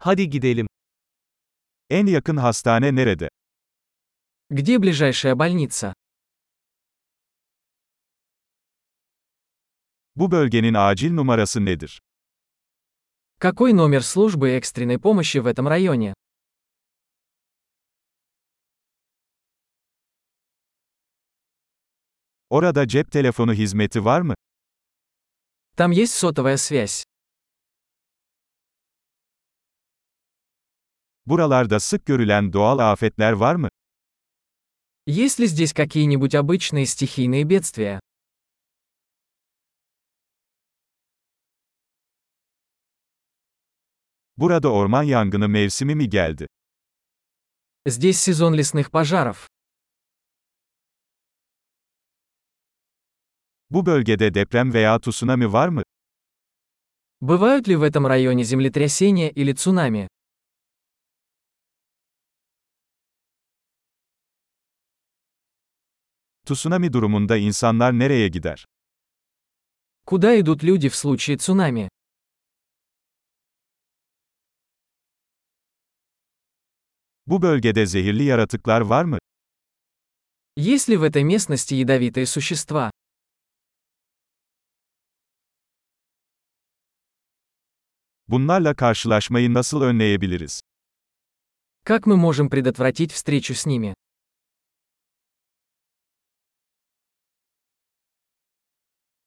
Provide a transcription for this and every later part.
Hadi gidelim. En yakın hastane nerede? Где ближайшая больница? Bu bölgenin acil numarası nedir? Какой номер службы экстренной помощи в этом районе? Orada cep telefonu hizmeti var mı? Там есть сотовая связь. Buralarda sık görülen doğal afetler var mı? Есть ли здесь какие-нибудь обычные стихийные бедствия? Burada orman yangını mevsimi mi geldi? Здесь сезон лесных пожаров. Bu bölgede deprem veya tsunami var mı? Бывают ли в этом районе землетрясения или цунами? Tsunami durumunda insanlar nereye gider? Куда идут люди в случае цунами? Bu bölgede zehirli yaratıklar var mı? Есть ли в этой местности ядовитые существа? Bunlarla karşılaşmayı nasıl önleyebiliriz? Как мы можем предотвратить встречу с ними?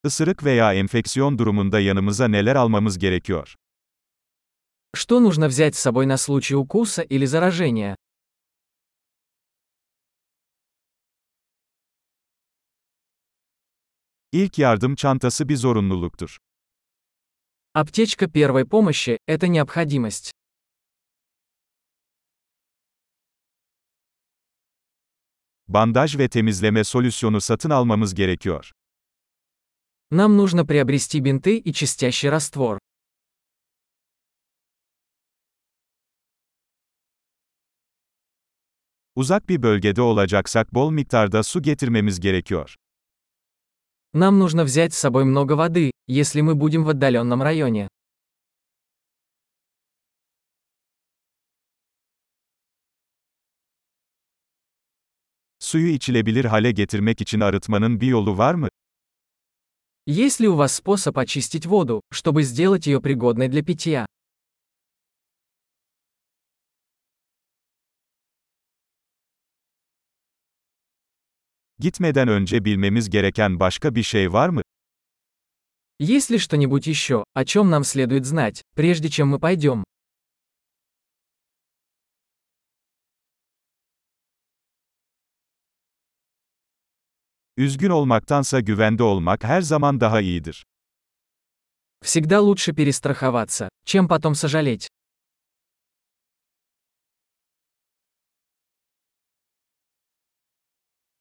Isırık veya enfeksiyon durumunda yanımıza neler almamız gerekiyor? Что нужно взять с собой на случай укуса или заражения? İlk yardım çantası bir zorunluluktur. Аптечка первой помощи – это необходимость. Bandaj ve temizleme solüsyonu satın almamız gerekiyor. Нам нужно приобрести бинты и чистящий раствор. Uzak bir bölgede olacaksak bol miktarda su getirmemiz gerekiyor. Нам нужно взять с собой много воды, если мы будем в отдаленном районе. Suyu içilebilir hale getirmek için arıtmanın bir yolu var mı? Есть ли у вас способ очистить воду, чтобы сделать ее пригодной для питья? Gitmeden önce bilmemiz gereken başka bir şey var mı? Есть ли что-нибудь еще, о чем нам следует знать, прежде чем мы пойдем? Üzgün olmaktansa güvende olmak her zaman daha iyidir. Всегда лучше перестраховаться, чем потом сожалеть.